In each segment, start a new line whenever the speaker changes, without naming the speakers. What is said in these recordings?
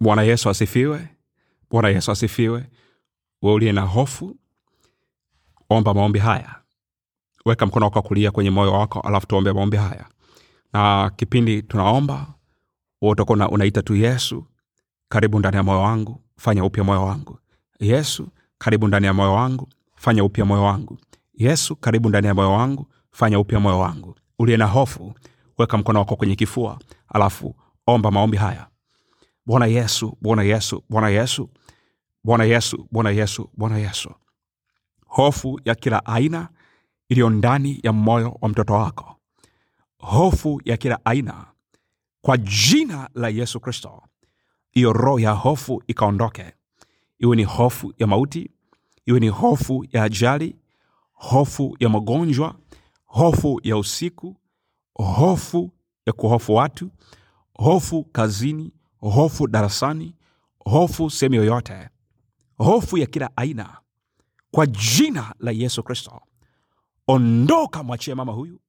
bwana yesu asifiwe. Bwana yesu asifiwe. We uliye na hofu omba maombi haya. Weka mkono wako wa kulia kwenye moyo wako alafu tuombe maombi haya. Na kipindi tunaomba utakuwa unaita tu yesu karibu ndani ya moyo wangu fanya upya moyo wangu. Yesu karibu ndani ya moyo wangu fanya upya moyo wangu. Yesu karibu ndani ya moyo wangu fanya upya moyo wangu. Uliye na hofu weka mkono wako kwenye kifua alafu omba maombi haya bwana yesu bwana yesu bwana yesu bwana yesu bwana yesu bwana yesu. Hofu ya kila aina iliyo ndani ya moyo wa mtoto wako. Hofu ya kila aina kwa jina la yesu kristo. Hiyo roho ya hofu ikaondoke. Iwe ni hofu ya mauti iwe ni hofu ya ajali hofu ya magonjwa hofu ya usiku hofu ya kuhofu watu hofu kazini hofu darasani hofu sehemu yoyote hofu ya kila aina. Kwa jina la yesu kristo ondoka mwachie mama huyu.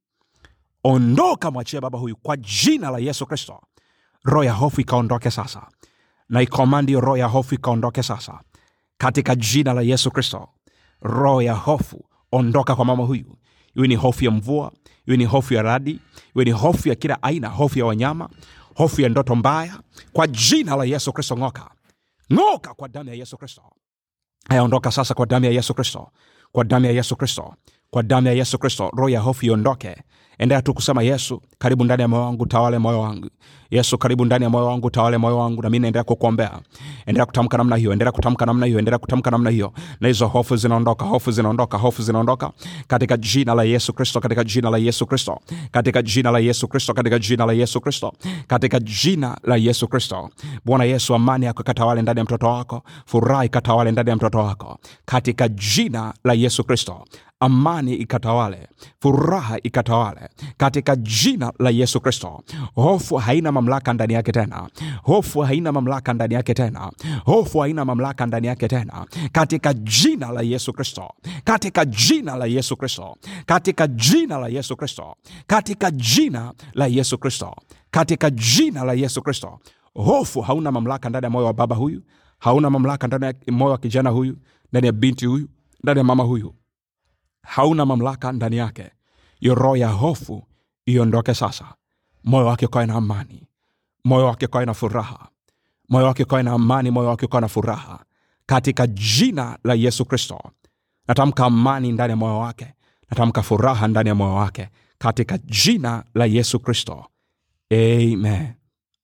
Ondoka mwachie baba huyu. Kwa jina la yesu kristo roho ya hofu ikaondoke sasa. Na ikomandi roho ya hofu ikaondoke sasa. Katika jina la yesu kristo roho ya hofu ondoka kwa mama huyu. Iwe ni hofu ya mvua iwe ni hofu ya radi iwe ni hofu ya kila aina hofu ya wanyama hofu ya ndoto mbaya. Kwa jina la yesu kristo ng'oka. Ng'oka kwa damu ya yesu kristo. Ayaondoka sasa kwa damu ya yesu kristo. Kwa damu ya yesu kristo kwa damu ya yesu kristo roho ya hofu iondoke. Endelea tu kusema yesu karibu ndani ya moyo wangu tawale moyo wangu. Yesu karibu ndani ya moyo wangu tawale moyo wangu na mi naendelea kukuombea. Endelea kutamka namna hiyo endelea kutamka namna hiyo endelea kutamka namna hiyo. Na hizo hofu zinaondoka hofu zinaondoka hofu zinaondoka. Katika jina la yesu kristo katika jina la yesu kristo katika jina la yesu kristo katika jina la yesu kristo katika jina la yesu kristo. Bwana yesu amani yako ikatawale ndani ya mtoto wako furaha ikatawale ndani ya mtoto wako. Katika jina la yesu kristo amani ikatawale furaha ikatawale. Katika jina la yesu kristo hofu haina mamlaka ndani yake tena. Hofu haina mamlaka ndani yake tena. Hofu haina mamlaka ndani yake tena. Katika jina la yesu kristo katika jina la yesu kristo katika jina la yesu kristo katika jina la yesu kristo katika jina la yesu kristo. Hofu hauna mamlaka ndani ya moyo wa baba huyu hauna mamlaka ndani ya moyo wa kijana huyu ndani ya binti huyu ndani ya mama huyu hauna mamlaka ndani yake. Hiyo roho ya hofu iondoke sasa. Moyo wake ukawe na amani. Moyo wake ukawe na furaha. Moyo wake ukawe na amani moyo wake ukawe na furaha. Katika jina la yesu kristo natamka amani ndani ya moyo wake. Natamka furaha ndani ya moyo wake. Katika jina la yesu kristo. Amen.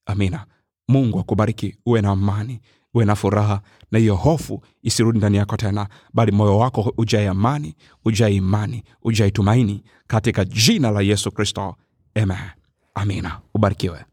Amina. Mungu akubariki uwe na amani uwe na furaha na hiyo hofu isirudi ndani yako tena bali moyo wako ujae amani ujae imani ujae tumaini katika jina la yesu kristo. Amen. Amina. Ubarikiwe